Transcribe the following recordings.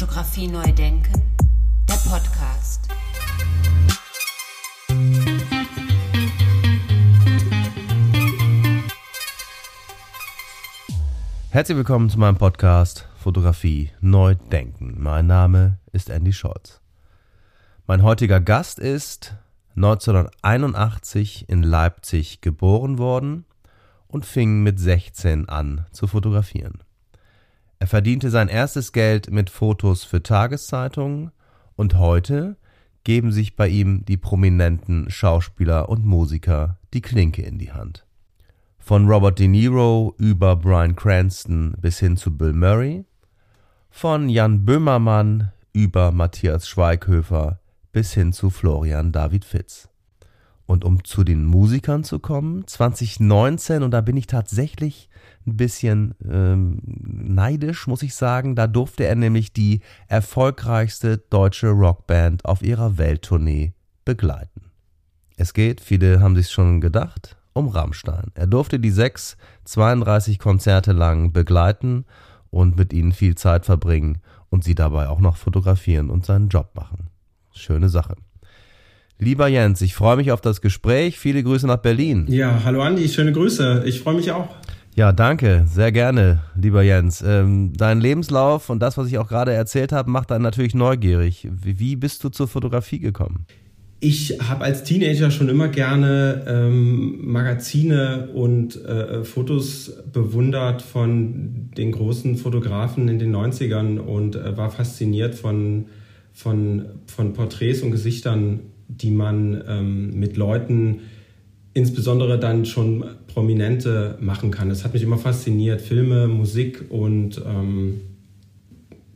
Fotografie neu denken, der Podcast. Herzlich willkommen zu meinem Podcast Fotografie neu denken. Mein Name ist Andy Scholz. Mein heutiger Gast ist 1981 in Leipzig geboren worden und fing mit 16 an zu fotografieren. Er verdiente sein erstes Geld mit Fotos für Tageszeitungen und heute geben sich bei ihm die prominenten Schauspieler und Musiker die Klinke in die Hand. Von Robert De Niro über Bryan Cranston bis hin zu Bill Murray, von Jan Böhmermann über Matthias Schweighöfer bis hin zu Florian David Fitz. Und um zu den Musikern zu kommen, 2019, und da bin ich tatsächlich ein bisschen ähm, neidisch, muss ich sagen, da durfte er nämlich die erfolgreichste deutsche Rockband auf ihrer Welttournee begleiten. Es geht, viele haben sich schon gedacht, um Rammstein. Er durfte die sechs 32 Konzerte lang begleiten und mit ihnen viel Zeit verbringen und sie dabei auch noch fotografieren und seinen Job machen. Schöne Sache. Lieber Jens, ich freue mich auf das Gespräch. Viele Grüße nach Berlin. Ja, hallo Andi, schöne Grüße. Ich freue mich auch. Ja, danke, sehr gerne, lieber Jens. Ähm, dein Lebenslauf und das, was ich auch gerade erzählt habe, macht einen natürlich neugierig. Wie, wie bist du zur Fotografie gekommen? Ich habe als Teenager schon immer gerne ähm, Magazine und äh, Fotos bewundert von den großen Fotografen in den 90ern und äh, war fasziniert von, von, von Porträts und Gesichtern die man ähm, mit Leuten, insbesondere dann schon Prominente, machen kann. Das hat mich immer fasziniert, Filme, Musik und ähm,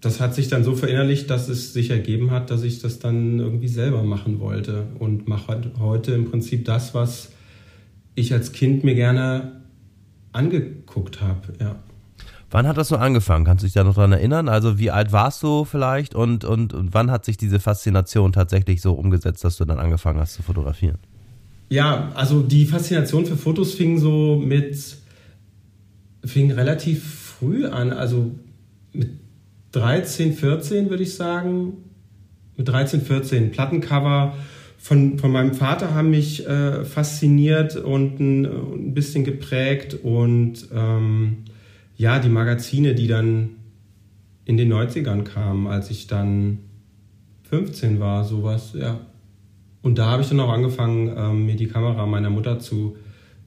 das hat sich dann so verinnerlicht, dass es sich ergeben hat, dass ich das dann irgendwie selber machen wollte und mache heute im Prinzip das, was ich als Kind mir gerne angeguckt habe. Ja. Wann hat das so angefangen? Kannst du dich da noch dran erinnern? Also wie alt warst du vielleicht und, und, und wann hat sich diese Faszination tatsächlich so umgesetzt, dass du dann angefangen hast zu fotografieren? Ja, also die Faszination für Fotos fing so mit, fing relativ früh an, also mit 13, 14 würde ich sagen. Mit 13, 14 Plattencover von, von meinem Vater haben mich äh, fasziniert und ein, ein, bisschen geprägt und ähm, ja, die Magazine, die dann in den 90ern kamen, als ich dann 15 war, sowas, ja. Und da habe ich dann auch angefangen, ähm, mir die Kamera meiner Mutter zu,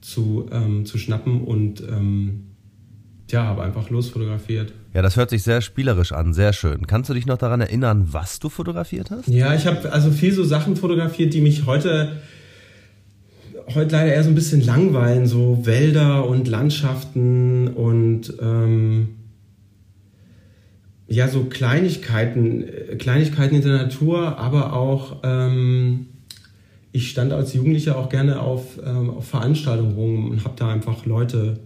zu, ähm, zu schnappen und ähm, ja, habe einfach losfotografiert. Ja, das hört sich sehr spielerisch an, sehr schön. Kannst du dich noch daran erinnern, was du fotografiert hast? Ja, ich habe also viel so Sachen fotografiert, die mich heute heute leider eher so ein bisschen langweilen, so Wälder und Landschaften und ähm, ja, so Kleinigkeiten, Kleinigkeiten in der Natur, aber auch ähm, ich stand als Jugendlicher auch gerne auf, ähm, auf Veranstaltungen rum und habe da einfach Leute,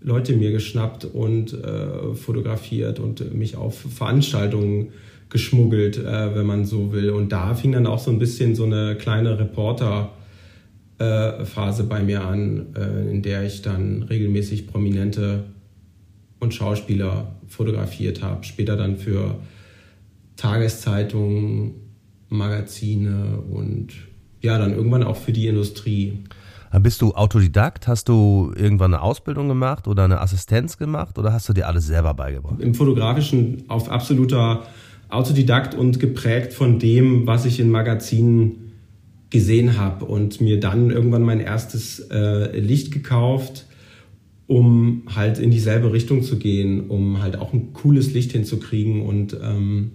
Leute mir geschnappt und äh, fotografiert und mich auf Veranstaltungen geschmuggelt, äh, wenn man so will. Und da fing dann auch so ein bisschen so eine kleine Reporter- äh, Phase bei mir an, äh, in der ich dann regelmäßig Prominente und Schauspieler fotografiert habe. Später dann für Tageszeitungen, Magazine und ja, dann irgendwann auch für die Industrie. Bist du Autodidakt? Hast du irgendwann eine Ausbildung gemacht oder eine Assistenz gemacht oder hast du dir alles selber beigebracht? Im Fotografischen auf absoluter Autodidakt und geprägt von dem, was ich in Magazinen gesehen habe und mir dann irgendwann mein erstes äh, Licht gekauft, um halt in dieselbe Richtung zu gehen, um halt auch ein cooles Licht hinzukriegen und ähm,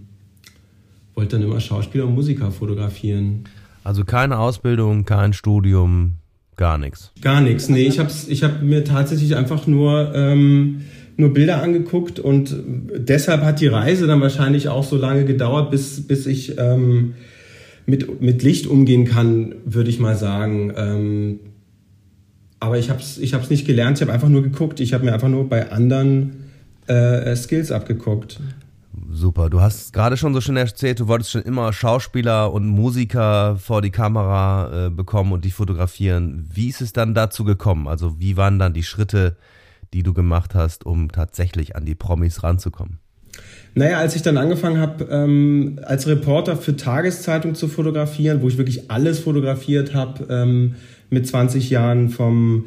wollte dann immer Schauspieler und Musiker fotografieren. Also keine Ausbildung, kein Studium, gar nichts. Gar nichts, nee, ich habe ich hab mir tatsächlich einfach nur, ähm, nur Bilder angeguckt und deshalb hat die Reise dann wahrscheinlich auch so lange gedauert, bis, bis ich ähm, mit, mit Licht umgehen kann, würde ich mal sagen. Ähm, aber ich habe es ich hab's nicht gelernt, ich habe einfach nur geguckt. Ich habe mir einfach nur bei anderen äh, Skills abgeguckt. Super, du hast gerade schon so schön erzählt, du wolltest schon immer Schauspieler und Musiker vor die Kamera äh, bekommen und die fotografieren. Wie ist es dann dazu gekommen? Also wie waren dann die Schritte, die du gemacht hast, um tatsächlich an die Promis ranzukommen? Naja, als ich dann angefangen habe, ähm, als Reporter für Tageszeitung zu fotografieren, wo ich wirklich alles fotografiert habe, ähm, mit 20 Jahren vom,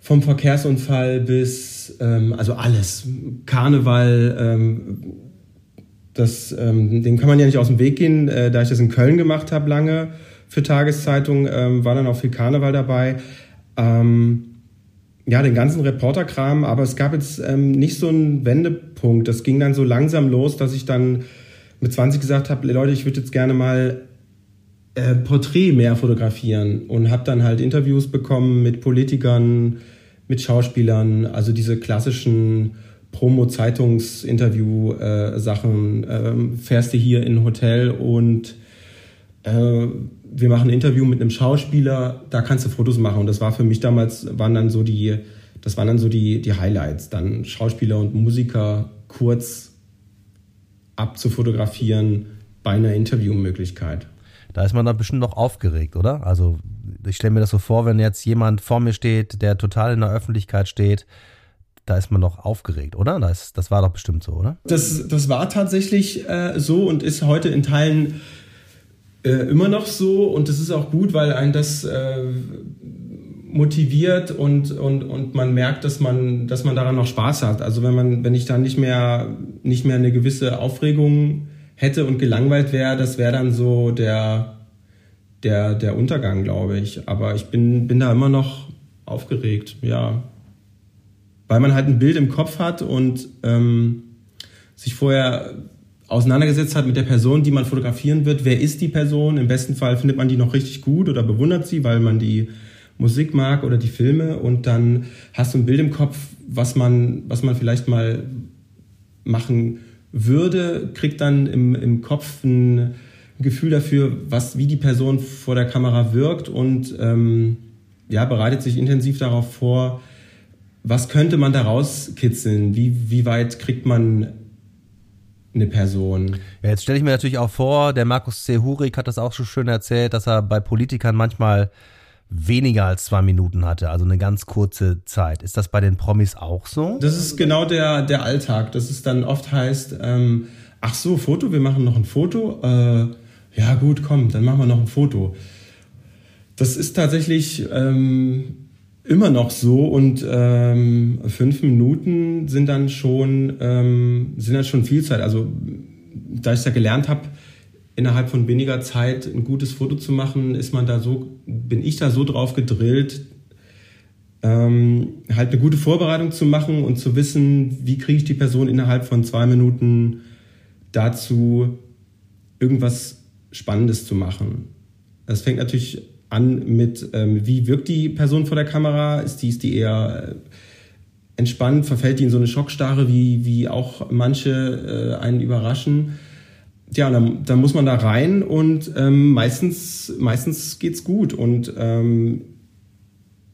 vom Verkehrsunfall bis, ähm, also alles, Karneval, ähm, das, ähm, dem kann man ja nicht aus dem Weg gehen, äh, da ich das in Köln gemacht habe lange für Tageszeitung, ähm, war dann auch viel Karneval dabei. Ähm, ja, den ganzen Reporterkram, aber es gab jetzt ähm, nicht so einen Wendepunkt. Das ging dann so langsam los, dass ich dann mit 20 gesagt habe, Leute, ich würde jetzt gerne mal äh, Porträt mehr fotografieren und habe dann halt Interviews bekommen mit Politikern, mit Schauspielern, also diese klassischen Promo-Zeitungs-Interview-Sachen. Äh, fährst du hier in ein Hotel und äh, wir machen ein Interview mit einem Schauspieler, da kannst du Fotos machen. Und das war für mich damals, waren dann so die, das waren dann so die, die Highlights, dann Schauspieler und Musiker kurz abzufotografieren bei einer Interviewmöglichkeit. Da ist man dann bestimmt noch aufgeregt, oder? Also ich stelle mir das so vor, wenn jetzt jemand vor mir steht, der total in der Öffentlichkeit steht, da ist man noch aufgeregt, oder? Das, das war doch bestimmt so, oder? Das, das war tatsächlich äh, so und ist heute in Teilen äh, immer noch so und das ist auch gut, weil ein das äh, motiviert und, und, und man merkt, dass man, dass man daran noch Spaß hat. Also wenn man, wenn ich dann nicht mehr, nicht mehr eine gewisse Aufregung hätte und gelangweilt wäre, das wäre dann so der, der, der Untergang, glaube ich. Aber ich bin, bin da immer noch aufgeregt, ja. Weil man halt ein Bild im Kopf hat und ähm, sich vorher auseinandergesetzt hat mit der Person, die man fotografieren wird. Wer ist die Person? Im besten Fall findet man die noch richtig gut oder bewundert sie, weil man die Musik mag oder die Filme. Und dann hast du ein Bild im Kopf, was man, was man vielleicht mal machen würde, kriegt dann im, im Kopf ein Gefühl dafür, was, wie die Person vor der Kamera wirkt und ähm, ja, bereitet sich intensiv darauf vor, was könnte man da rauskitzeln? Wie, wie weit kriegt man eine Person. Ja, jetzt stelle ich mir natürlich auch vor, der Markus C. Hurig hat das auch schon schön erzählt, dass er bei Politikern manchmal weniger als zwei Minuten hatte, also eine ganz kurze Zeit. Ist das bei den Promis auch so? Das ist genau der, der Alltag, dass es dann oft heißt, ähm, ach so, Foto, wir machen noch ein Foto. Äh, ja gut, komm, dann machen wir noch ein Foto. Das ist tatsächlich ähm, immer noch so und ähm, fünf Minuten sind dann schon ähm, sind dann schon viel Zeit. Also da ich es ja gelernt habe, innerhalb von weniger Zeit ein gutes Foto zu machen, ist man da so bin ich da so drauf gedrillt, ähm, halt eine gute Vorbereitung zu machen und zu wissen, wie kriege ich die Person innerhalb von zwei Minuten dazu, irgendwas Spannendes zu machen. Das fängt natürlich an mit, ähm, wie wirkt die Person vor der Kamera? Ist die, ist die eher äh, entspannt? Verfällt die in so eine Schockstarre, wie, wie auch manche äh, einen überraschen? Ja, dann, dann muss man da rein und ähm, meistens, meistens geht's gut. Und ähm,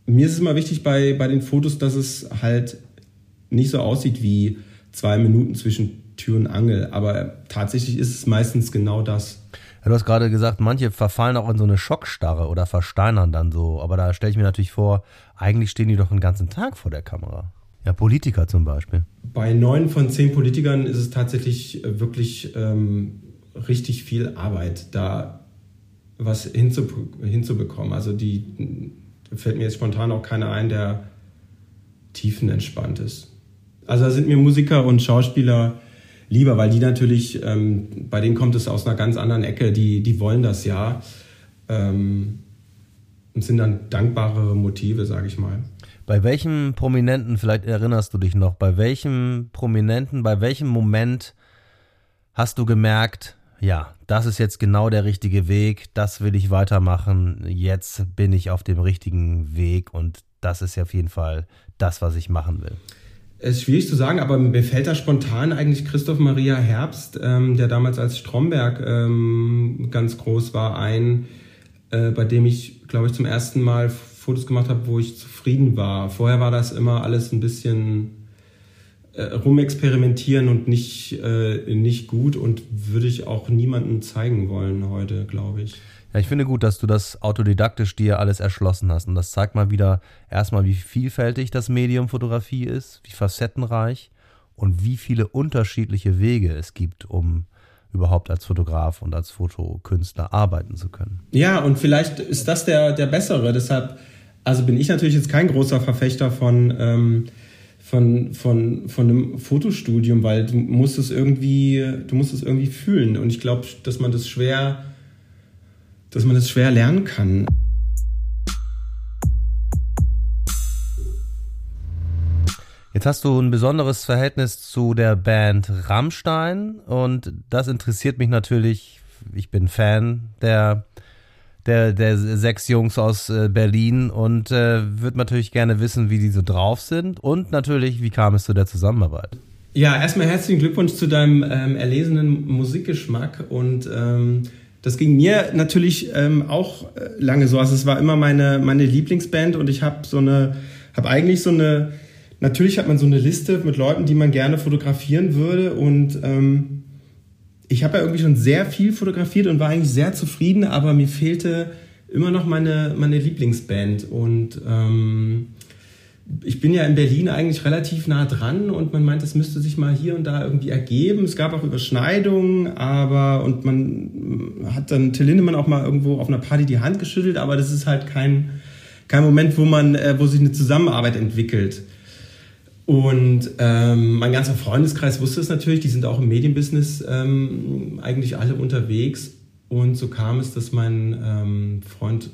mir ist es immer wichtig bei, bei den Fotos, dass es halt nicht so aussieht wie zwei Minuten zwischen Tür und Angel. Aber tatsächlich ist es meistens genau das. Du hast gerade gesagt, manche verfallen auch in so eine Schockstarre oder versteinern dann so. Aber da stelle ich mir natürlich vor, eigentlich stehen die doch den ganzen Tag vor der Kamera. Ja, Politiker zum Beispiel. Bei neun von zehn Politikern ist es tatsächlich äh, wirklich ähm, richtig viel Arbeit, da was hinzub hinzubekommen. Also die fällt mir jetzt spontan auch keiner ein, der tiefenentspannt ist. Also da sind mir Musiker und Schauspieler lieber, weil die natürlich, ähm, bei denen kommt es aus einer ganz anderen Ecke, die, die wollen das ja ähm, und sind dann dankbarere Motive, sage ich mal. Bei welchem Prominenten, vielleicht erinnerst du dich noch, bei welchem Prominenten, bei welchem Moment hast du gemerkt, ja, das ist jetzt genau der richtige Weg, das will ich weitermachen, jetzt bin ich auf dem richtigen Weg und das ist ja auf jeden Fall das, was ich machen will. Es ist schwierig zu sagen, aber mir fällt da spontan eigentlich Christoph Maria Herbst, ähm, der damals als Stromberg ähm, ganz groß war, ein, äh, bei dem ich, glaube ich, zum ersten Mal Fotos gemacht habe, wo ich zufrieden war. Vorher war das immer alles ein bisschen äh, rumexperimentieren und nicht, äh, nicht gut und würde ich auch niemandem zeigen wollen heute, glaube ich. Ja, ich finde gut, dass du das autodidaktisch dir alles erschlossen hast. Und das zeigt mal wieder erstmal, wie vielfältig das Medium Fotografie ist, wie facettenreich und wie viele unterschiedliche Wege es gibt, um überhaupt als Fotograf und als Fotokünstler arbeiten zu können. Ja, und vielleicht ist das der, der bessere. Deshalb, also bin ich natürlich jetzt kein großer Verfechter von, ähm, von, von, von einem Fotostudium, weil du musst es irgendwie, du musst es irgendwie fühlen. Und ich glaube, dass man das schwer, dass man das schwer lernen kann. Jetzt hast du ein besonderes Verhältnis zu der Band Rammstein und das interessiert mich natürlich. Ich bin Fan der, der, der sechs Jungs aus äh, Berlin und äh, würde natürlich gerne wissen, wie die so drauf sind und natürlich, wie kam es zu der Zusammenarbeit? Ja, erstmal herzlichen Glückwunsch zu deinem ähm, erlesenen Musikgeschmack und ähm, das ging mir natürlich ähm, auch äh, lange so. Also es war immer meine, meine Lieblingsband und ich habe so eine, habe eigentlich so eine natürlich hat man so eine Liste mit Leuten, die man gerne fotografieren würde. Und ähm, ich habe ja irgendwie schon sehr viel fotografiert und war eigentlich sehr zufrieden, aber mir fehlte immer noch meine, meine Lieblingsband. Und ähm, ich bin ja in Berlin eigentlich relativ nah dran und man meint, es müsste sich mal hier und da irgendwie ergeben. Es gab auch Überschneidungen, aber und man hat dann Till Lindemann auch mal irgendwo auf einer Party die Hand geschüttelt, aber das ist halt kein, kein Moment, wo man, äh, wo sich eine Zusammenarbeit entwickelt. Und ähm, mein ganzer Freundeskreis wusste es natürlich, die sind auch im Medienbusiness ähm, eigentlich alle unterwegs. Und so kam es, dass mein ähm, Freund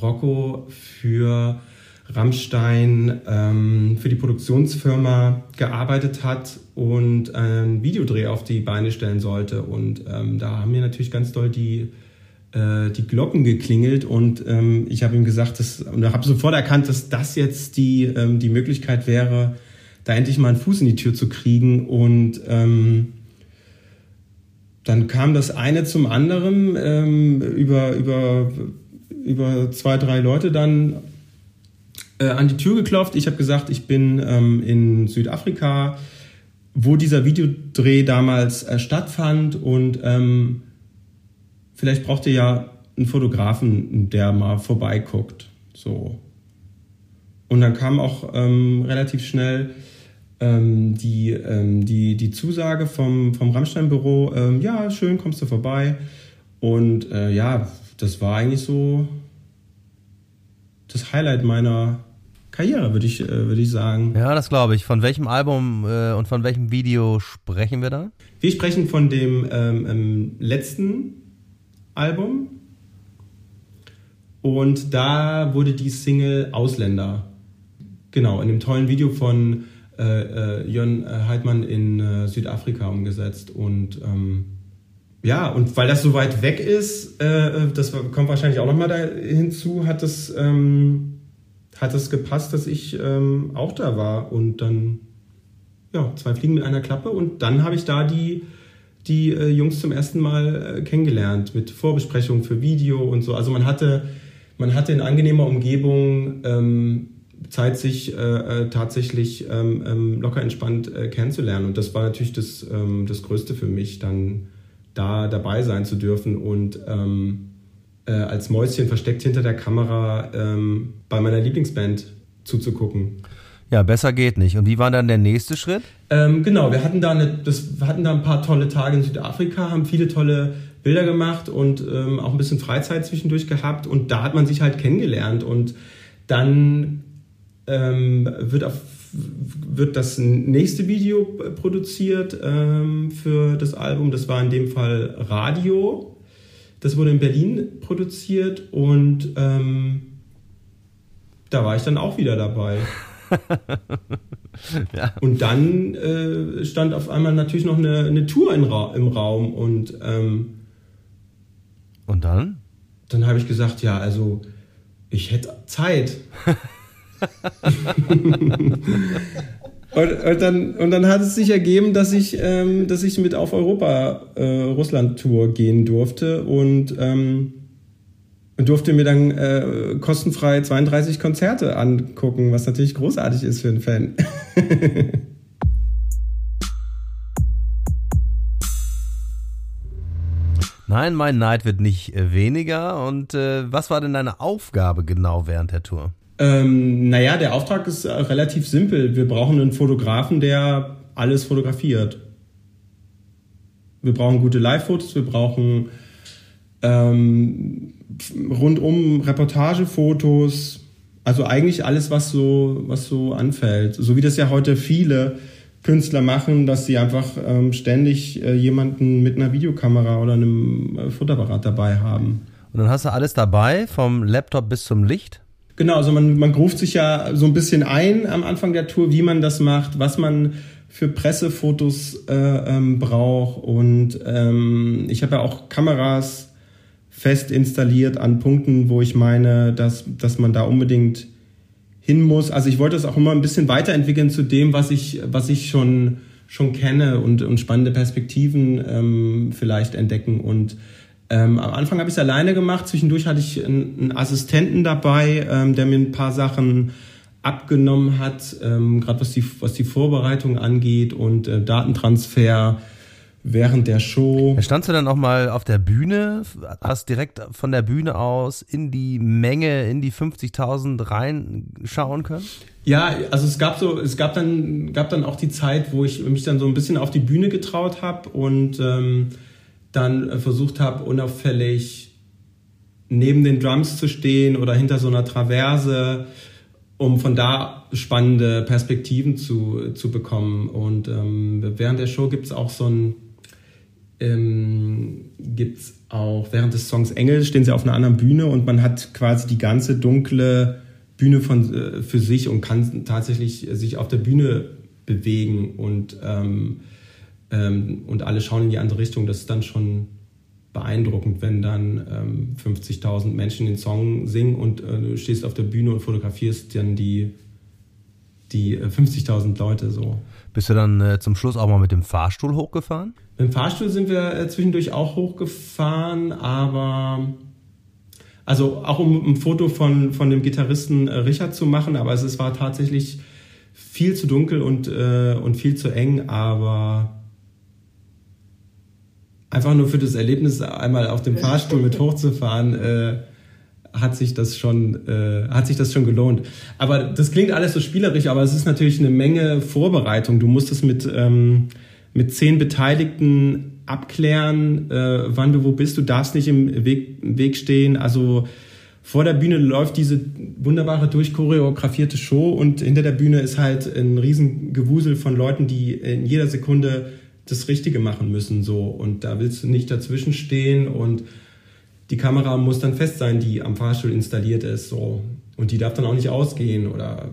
Rocco für Rammstein ähm, für die Produktionsfirma gearbeitet hat und einen Videodreh auf die Beine stellen sollte. Und ähm, da haben mir natürlich ganz doll die, äh, die Glocken geklingelt und ähm, ich habe ihm gesagt, dass, und habe sofort erkannt, dass das jetzt die, ähm, die Möglichkeit wäre, da endlich mal einen Fuß in die Tür zu kriegen. Und ähm, dann kam das eine zum anderen ähm, über, über, über zwei, drei Leute dann äh, an die Tür geklopft. Ich habe gesagt, ich bin ähm, in Südafrika, wo dieser Videodreh damals äh, stattfand und ähm, vielleicht braucht ihr ja einen Fotografen, der mal vorbeiguckt. So. Und dann kam auch ähm, relativ schnell ähm, die, ähm, die, die Zusage vom, vom Rammstein-Büro, ähm, ja, schön, kommst du vorbei. Und äh, ja, das war eigentlich so das Highlight meiner Karriere, würde ich, äh, würd ich sagen. Ja, das glaube ich. Von welchem Album äh, und von welchem Video sprechen wir da? Wir sprechen von dem ähm, ähm, letzten Album. Und da wurde die Single Ausländer. Genau, in dem tollen Video von äh, äh, Jörn Heidmann in äh, Südafrika umgesetzt. Und ähm, ja, und weil das so weit weg ist, äh, das kommt wahrscheinlich auch nochmal da hinzu, hat es, ähm, hat es gepasst, dass ich ähm, auch da war. Und dann, ja, zwei Fliegen mit einer Klappe. Und dann habe ich da die, die äh, Jungs zum ersten Mal äh, kennengelernt mit Vorbesprechungen für Video und so. Also man hatte, man hatte in angenehmer Umgebung ähm, Zeit, sich äh, äh, tatsächlich ähm, ähm, locker entspannt äh, kennenzulernen. Und das war natürlich das, ähm, das Größte für mich, dann da dabei sein zu dürfen und ähm, äh, als Mäuschen versteckt hinter der Kamera ähm, bei meiner Lieblingsband zuzugucken. Ja, besser geht nicht. Und wie war dann der nächste Schritt? Ähm, genau, wir hatten, da eine, das, wir hatten da ein paar tolle Tage in Südafrika, haben viele tolle Bilder gemacht und ähm, auch ein bisschen Freizeit zwischendurch gehabt. Und da hat man sich halt kennengelernt. Und dann ähm, wird, auf, wird das nächste Video produziert ähm, für das Album. Das war in dem Fall Radio. Das wurde in Berlin produziert und ähm, da war ich dann auch wieder dabei. ja. Und dann äh, stand auf einmal natürlich noch eine, eine Tour Ra im Raum und ähm, und dann? Dann habe ich gesagt, ja, also ich hätte Zeit. und, und, dann, und dann hat es sich ergeben, dass ich, ähm, dass ich mit auf Europa-Russland-Tour äh, gehen durfte und ähm, durfte mir dann äh, kostenfrei 32 Konzerte angucken, was natürlich großartig ist für einen Fan. Nein, mein Neid wird nicht äh, weniger. Und äh, was war denn deine Aufgabe genau während der Tour? Ähm, naja, der Auftrag ist äh, relativ simpel. Wir brauchen einen Fotografen, der alles fotografiert. Wir brauchen gute Live-Fotos, wir brauchen ähm, rundum Reportagefotos, also eigentlich alles, was so, was so anfällt. So wie das ja heute viele Künstler machen, dass sie einfach ähm, ständig äh, jemanden mit einer Videokamera oder einem äh, Fotoapparat dabei haben. Und dann hast du alles dabei, vom Laptop bis zum Licht? Genau, also man, man ruft sich ja so ein bisschen ein am Anfang der Tour, wie man das macht, was man für Pressefotos äh, ähm, braucht. Und ähm, ich habe ja auch Kameras fest installiert an Punkten, wo ich meine, dass, dass man da unbedingt hin muss. Also ich wollte das auch immer ein bisschen weiterentwickeln zu dem, was ich, was ich schon, schon kenne und, und spannende Perspektiven ähm, vielleicht entdecken. Und ähm, am Anfang habe ich es alleine gemacht. Zwischendurch hatte ich einen, einen Assistenten dabei, ähm, der mir ein paar Sachen abgenommen hat, ähm, gerade was die, was die Vorbereitung angeht und äh, Datentransfer während der Show. Standst du dann auch mal auf der Bühne, hast direkt von der Bühne aus in die Menge, in die 50.000 reinschauen können? Ja, also es gab so, es gab dann, gab dann auch die Zeit, wo ich mich dann so ein bisschen auf die Bühne getraut habe und ähm, dann äh, versucht habe, unauffällig neben den Drums zu stehen oder hinter so einer Traverse, um von da spannende Perspektiven zu, zu bekommen. Und ähm, während der Show gibt es auch so ein ähm, gibt es auch während des Songs Engel stehen sie auf einer anderen Bühne und man hat quasi die ganze dunkle Bühne von, äh, für sich und kann tatsächlich sich auf der Bühne bewegen und, ähm, ähm, und alle schauen in die andere Richtung. Das ist dann schon beeindruckend, wenn dann ähm, 50.000 Menschen den Song singen und äh, du stehst auf der Bühne und fotografierst dann die, die äh, 50.000 Leute so. Bist du dann äh, zum Schluss auch mal mit dem Fahrstuhl hochgefahren? Mit dem Fahrstuhl sind wir äh, zwischendurch auch hochgefahren, aber also auch um ein Foto von, von dem Gitarristen äh, Richard zu machen, aber es, es war tatsächlich viel zu dunkel und, äh, und viel zu eng, aber einfach nur für das Erlebnis, einmal auf dem Fahrstuhl mit hochzufahren, äh, hat sich das schon, äh, hat sich das schon gelohnt. Aber das klingt alles so spielerisch, aber es ist natürlich eine Menge Vorbereitung. Du musst es mit, ähm, mit zehn Beteiligten abklären, äh, wann du wo bist. Du darfst nicht im Weg, im Weg stehen. Also vor der Bühne läuft diese wunderbare durchchoreografierte Show und hinter der Bühne ist halt ein riesen Gewusel von Leuten, die in jeder Sekunde das Richtige machen müssen, so. Und da willst du nicht dazwischen stehen und die Kamera muss dann fest sein, die am Fahrstuhl installiert ist, so. Und die darf dann auch nicht ausgehen oder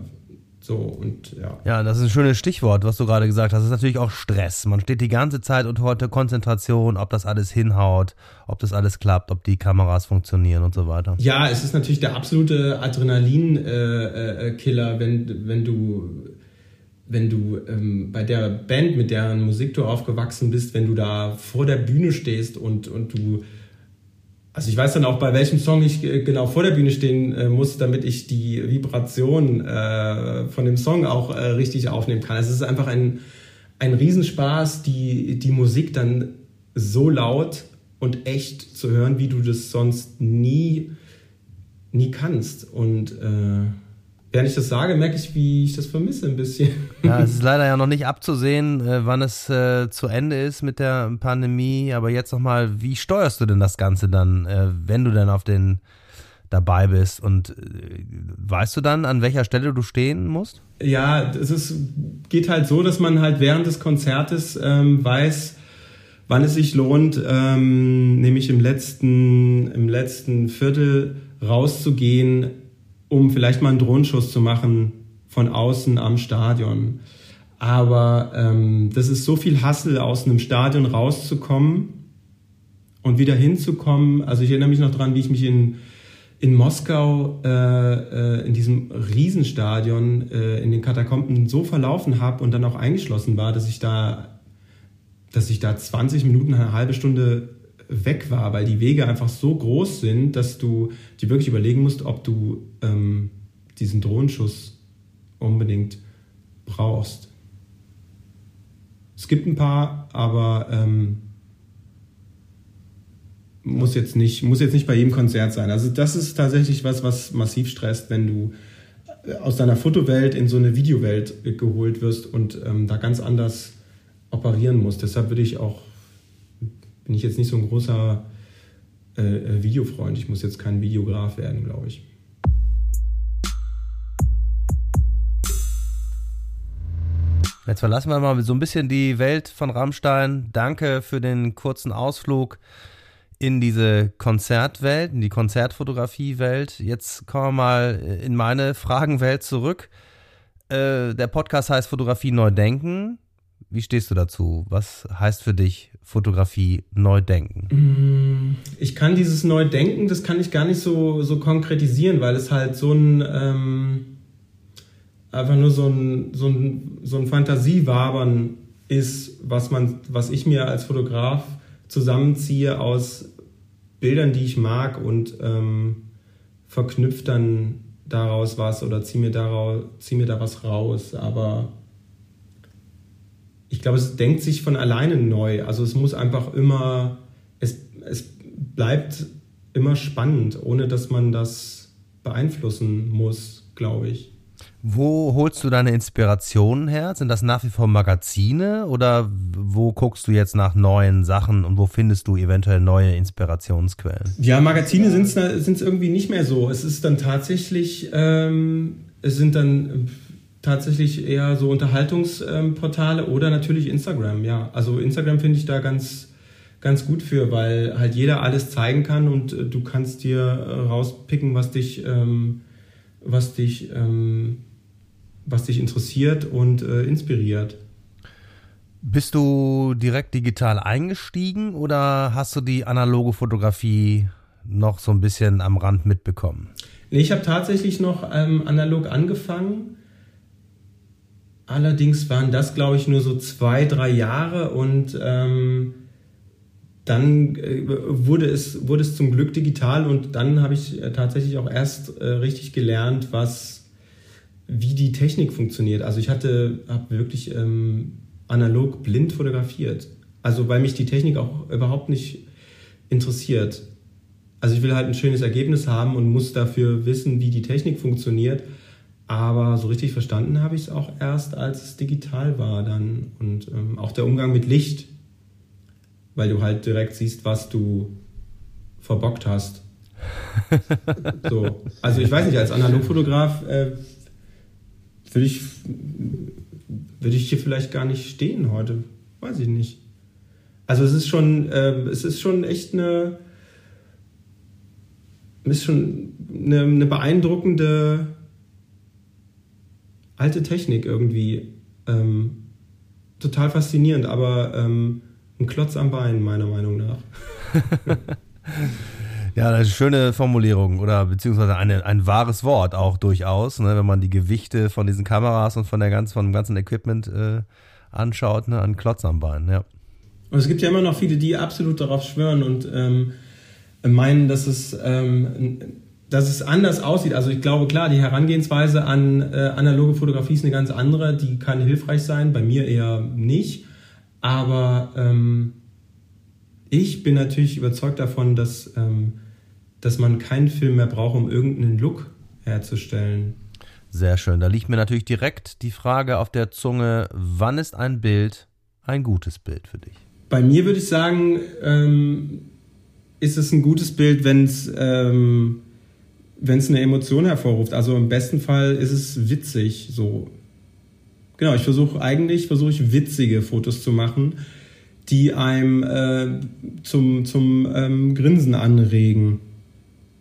so und ja. Ja, das ist ein schönes Stichwort, was du gerade gesagt hast. Das ist natürlich auch Stress. Man steht die ganze Zeit und heute Konzentration, ob das alles hinhaut, ob das alles klappt, ob die Kameras funktionieren und so weiter. Ja, es ist natürlich der absolute Adrenalin-Killer, äh, äh, wenn, wenn du wenn du ähm, bei der Band, mit deren Musik du aufgewachsen bist, wenn du da vor der Bühne stehst und, und du also ich weiß dann auch, bei welchem Song ich äh, genau vor der Bühne stehen äh, muss, damit ich die Vibration äh, von dem Song auch äh, richtig aufnehmen kann. Also es ist einfach ein, ein Riesenspaß, die, die Musik dann so laut und echt zu hören, wie du das sonst nie, nie kannst. Und äh, Während ich das sage, merke ich, wie ich das vermisse ein bisschen. Ja, es ist leider ja noch nicht abzusehen, äh, wann es äh, zu Ende ist mit der Pandemie. Aber jetzt nochmal, wie steuerst du denn das Ganze dann, äh, wenn du dann auf den dabei bist? Und äh, weißt du dann, an welcher Stelle du stehen musst? Ja, es ist, geht halt so, dass man halt während des Konzertes ähm, weiß, wann es sich lohnt, ähm, nämlich im letzten, im letzten Viertel rauszugehen um vielleicht mal einen Drohenschuss zu machen von außen am Stadion. Aber ähm, das ist so viel Hassel, aus einem Stadion rauszukommen und wieder hinzukommen. Also ich erinnere mich noch dran, wie ich mich in, in Moskau äh, äh, in diesem Riesenstadion äh, in den Katakomben so verlaufen habe und dann auch eingeschlossen war, dass ich da, dass ich da 20 Minuten, eine halbe Stunde weg war, weil die Wege einfach so groß sind, dass du dir wirklich überlegen musst, ob du ähm, diesen Drohenschuss unbedingt brauchst. Es gibt ein paar, aber ähm, muss jetzt nicht muss jetzt nicht bei jedem Konzert sein. Also das ist tatsächlich was, was massiv stresst, wenn du äh, aus deiner Fotowelt in so eine Videowelt geholt wirst und ähm, da ganz anders operieren muss. Deshalb würde ich auch, bin ich jetzt nicht so ein großer äh, äh Videofreund. Ich muss jetzt kein Videograf werden, glaube ich. Jetzt verlassen wir mal so ein bisschen die Welt von Rammstein. Danke für den kurzen Ausflug in diese Konzertwelt, in die Konzertfotografiewelt. Jetzt kommen wir mal in meine Fragenwelt zurück. Äh, der Podcast heißt Fotografie neu denken. Wie stehst du dazu? Was heißt für dich Fotografie neu denken? Mm, ich kann dieses Neudenken, das kann ich gar nicht so, so konkretisieren, weil es halt so ein ähm, einfach nur so ein, so ein, so ein Fantasiewabern ist, was man, was ich mir als Fotograf zusammenziehe aus Bildern, die ich mag und ähm, verknüpft dann daraus was oder ziehe mir, zieh mir da was raus. Aber ich glaube, es denkt sich von alleine neu. Also es muss einfach immer, es, es bleibt immer spannend, ohne dass man das beeinflussen muss, glaube ich. Wo holst du deine Inspirationen her? Sind das nach wie vor Magazine oder wo guckst du jetzt nach neuen Sachen und wo findest du eventuell neue Inspirationsquellen? Ja, Magazine sind es irgendwie nicht mehr so. Es ist dann tatsächlich, ähm, es sind dann tatsächlich eher so Unterhaltungsportale oder natürlich Instagram, ja. Also Instagram finde ich da ganz, ganz gut für, weil halt jeder alles zeigen kann und äh, du kannst dir äh, rauspicken, was dich, ähm, was dich ähm, was dich interessiert und äh, inspiriert. Bist du direkt digital eingestiegen oder hast du die analoge Fotografie noch so ein bisschen am Rand mitbekommen? Nee, ich habe tatsächlich noch ähm, analog angefangen. Allerdings waren das, glaube ich, nur so zwei, drei Jahre und ähm, dann äh, wurde, es, wurde es zum Glück digital und dann habe ich äh, tatsächlich auch erst äh, richtig gelernt, was wie die Technik funktioniert. Also ich hatte, habe wirklich ähm, analog blind fotografiert. Also weil mich die Technik auch überhaupt nicht interessiert. Also ich will halt ein schönes Ergebnis haben und muss dafür wissen, wie die Technik funktioniert. Aber so richtig verstanden habe ich es auch erst, als es digital war dann. Und ähm, auch der Umgang mit Licht, weil du halt direkt siehst, was du verbockt hast. so. Also ich weiß nicht, als Analogfotograf äh, würde ich, würde ich hier vielleicht gar nicht stehen heute. Weiß ich nicht. Also es ist schon, äh, es ist schon echt eine, ist schon eine, eine beeindruckende alte Technik irgendwie. Ähm, total faszinierend, aber ähm, ein Klotz am Bein, meiner Meinung nach. Ja, eine schöne Formulierung oder beziehungsweise eine, ein wahres Wort auch durchaus, ne, wenn man die Gewichte von diesen Kameras und von der ganzen, von dem ganzen Equipment äh, anschaut, ne, ein Klotz am Bein, ja. Und es gibt ja immer noch viele, die absolut darauf schwören und ähm, meinen, dass es, ähm, dass es anders aussieht. Also ich glaube, klar, die Herangehensweise an äh, analoge Fotografie ist eine ganz andere, die kann hilfreich sein, bei mir eher nicht. Aber ähm, ich bin natürlich überzeugt davon, dass, ähm, dass man keinen Film mehr braucht, um irgendeinen Look herzustellen. Sehr schön. Da liegt mir natürlich direkt die Frage auf der Zunge, wann ist ein Bild ein gutes Bild für dich? Bei mir würde ich sagen, ähm, ist es ein gutes Bild, wenn es ähm, eine Emotion hervorruft. Also im besten Fall ist es witzig so. Genau, ich versuche eigentlich, versuche ich witzige Fotos zu machen die einem äh, zum, zum ähm, Grinsen anregen.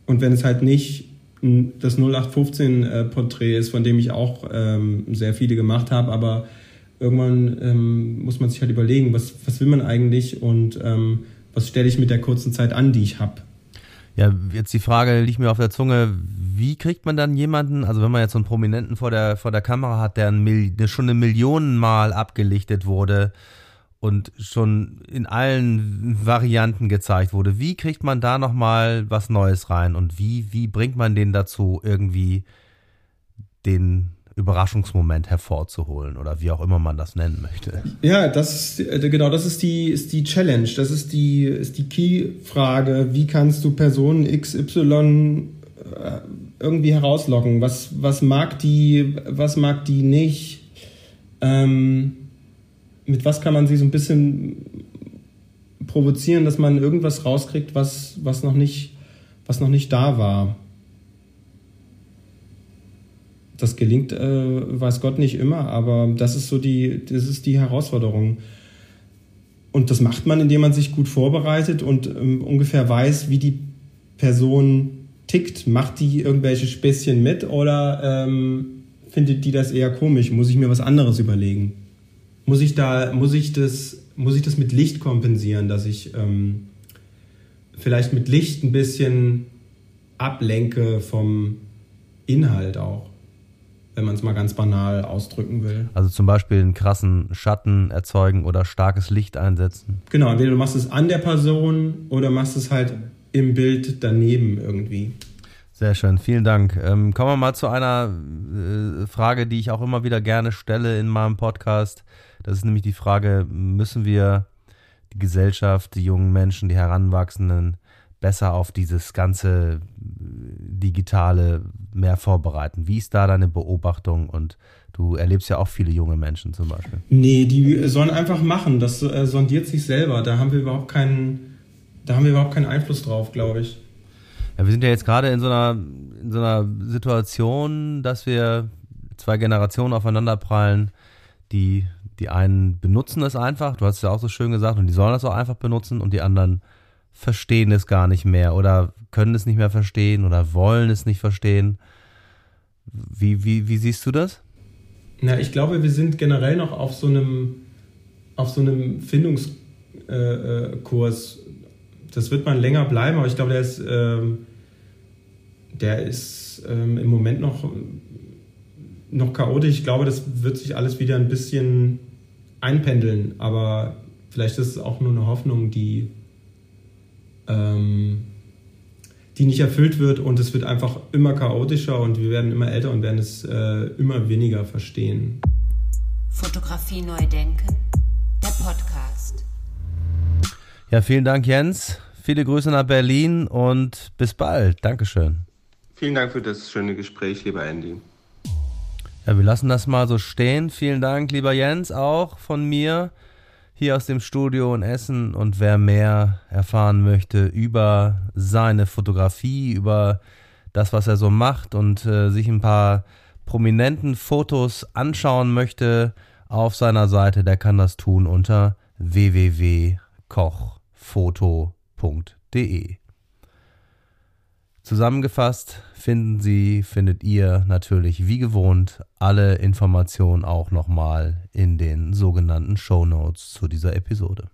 Und wenn es halt nicht das 0815-Porträt äh, ist, von dem ich auch ähm, sehr viele gemacht habe, aber irgendwann ähm, muss man sich halt überlegen, was, was will man eigentlich und ähm, was stelle ich mit der kurzen Zeit an, die ich habe. Ja, jetzt die Frage liegt mir auf der Zunge, wie kriegt man dann jemanden, also wenn man jetzt so einen Prominenten vor der, vor der Kamera hat, der, ein, schon eine Millionenmal abgelichtet wurde, und schon in allen Varianten gezeigt wurde. Wie kriegt man da nochmal was Neues rein und wie, wie bringt man den dazu, irgendwie den Überraschungsmoment hervorzuholen oder wie auch immer man das nennen möchte. Ja, das ist, äh, genau, das ist die, ist die Challenge, das ist die, ist die Key-Frage. Wie kannst du Person XY äh, irgendwie herauslocken? Was, was mag die, was mag die nicht? Ähm, mit was kann man sie so ein bisschen provozieren, dass man irgendwas rauskriegt, was, was, noch, nicht, was noch nicht da war. Das gelingt, äh, weiß Gott, nicht immer, aber das ist so die, das ist die Herausforderung. Und das macht man, indem man sich gut vorbereitet und ähm, ungefähr weiß, wie die Person tickt. Macht die irgendwelche Späßchen mit oder ähm, findet die das eher komisch? Muss ich mir was anderes überlegen? Muss ich da, muss ich das, muss ich das mit Licht kompensieren, dass ich ähm, vielleicht mit Licht ein bisschen ablenke vom Inhalt auch? Wenn man es mal ganz banal ausdrücken will. Also zum Beispiel einen krassen Schatten erzeugen oder starkes Licht einsetzen. Genau, entweder du machst es an der Person oder machst es halt im Bild daneben irgendwie. Sehr schön, vielen Dank. Ähm, kommen wir mal zu einer äh, Frage, die ich auch immer wieder gerne stelle in meinem Podcast. Das ist nämlich die Frage, müssen wir die Gesellschaft, die jungen Menschen, die Heranwachsenden besser auf dieses ganze Digitale mehr vorbereiten? Wie ist da deine Beobachtung? Und du erlebst ja auch viele junge Menschen zum Beispiel. Nee, die sollen einfach machen. Das äh, sondiert sich selber. Da haben wir überhaupt keinen, da haben wir überhaupt keinen Einfluss drauf, glaube ich. Ja, wir sind ja jetzt gerade in so einer, in so einer Situation, dass wir zwei Generationen aufeinanderprallen, die, die einen benutzen es einfach, du hast es ja auch so schön gesagt, und die sollen das auch einfach benutzen und die anderen verstehen es gar nicht mehr oder können es nicht mehr verstehen oder wollen es nicht verstehen. Wie, wie, wie siehst du das? Na, ich glaube, wir sind generell noch auf so einem, auf so einem Findungskurs. das wird man länger bleiben, aber ich glaube, der ist, ähm, der ist ähm, im Moment noch, noch chaotisch. Ich glaube, das wird sich alles wieder ein bisschen einpendeln, aber vielleicht ist es auch nur eine Hoffnung, die ähm, die nicht erfüllt wird und es wird einfach immer chaotischer und wir werden immer älter und werden es äh, immer weniger verstehen. Fotografie neu denken, der Podcast. Ja, vielen Dank, Jens. Viele Grüße nach Berlin und bis bald. Dankeschön. Vielen Dank für das schöne Gespräch, lieber Andy. Ja, wir lassen das mal so stehen. Vielen Dank, lieber Jens, auch von mir hier aus dem Studio in Essen und wer mehr erfahren möchte über seine Fotografie, über das, was er so macht und äh, sich ein paar prominenten Fotos anschauen möchte auf seiner Seite, der kann das tun unter www.kochfoto.de. Zusammengefasst finden Sie, findet ihr natürlich wie gewohnt alle Informationen auch nochmal in den sogenannten Show Notes zu dieser Episode.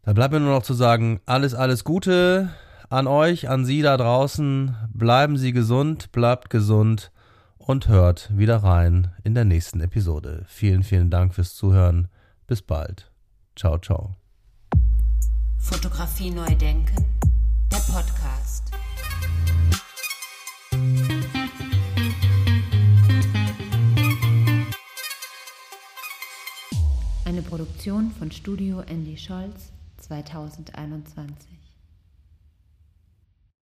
Da bleibt mir nur noch zu sagen, alles, alles Gute an euch, an Sie da draußen. Bleiben Sie gesund, bleibt gesund und hört wieder rein in der nächsten Episode. Vielen, vielen Dank fürs Zuhören. Bis bald. Ciao, ciao. Fotografie neu denken, der Podcast. Eine Produktion von Studio Andy Scholz 2021.